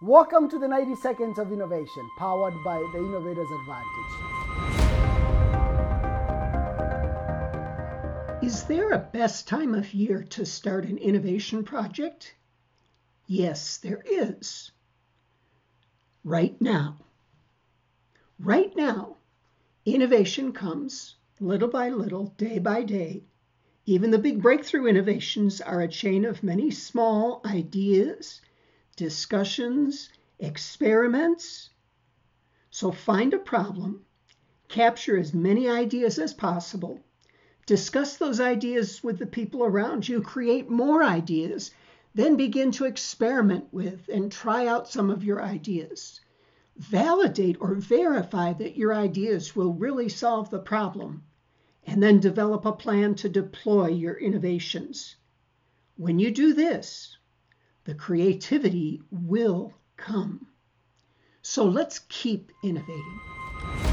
Welcome to the 90 Seconds of Innovation, powered by the Innovator's Advantage. Is there a best time of year to start an innovation project? Yes, there is. Right now. Right now, innovation comes little by little, day by day. Even the big breakthrough innovations are a chain of many small ideas discussions, experiments. So find a problem, capture as many ideas as possible, discuss those ideas with the people around you, create more ideas, then begin to experiment with and try out some of your ideas. Validate or verify that your ideas will really solve the problem, and then develop a plan to deploy your innovations. When you do this, the creativity will come. So let's keep innovating.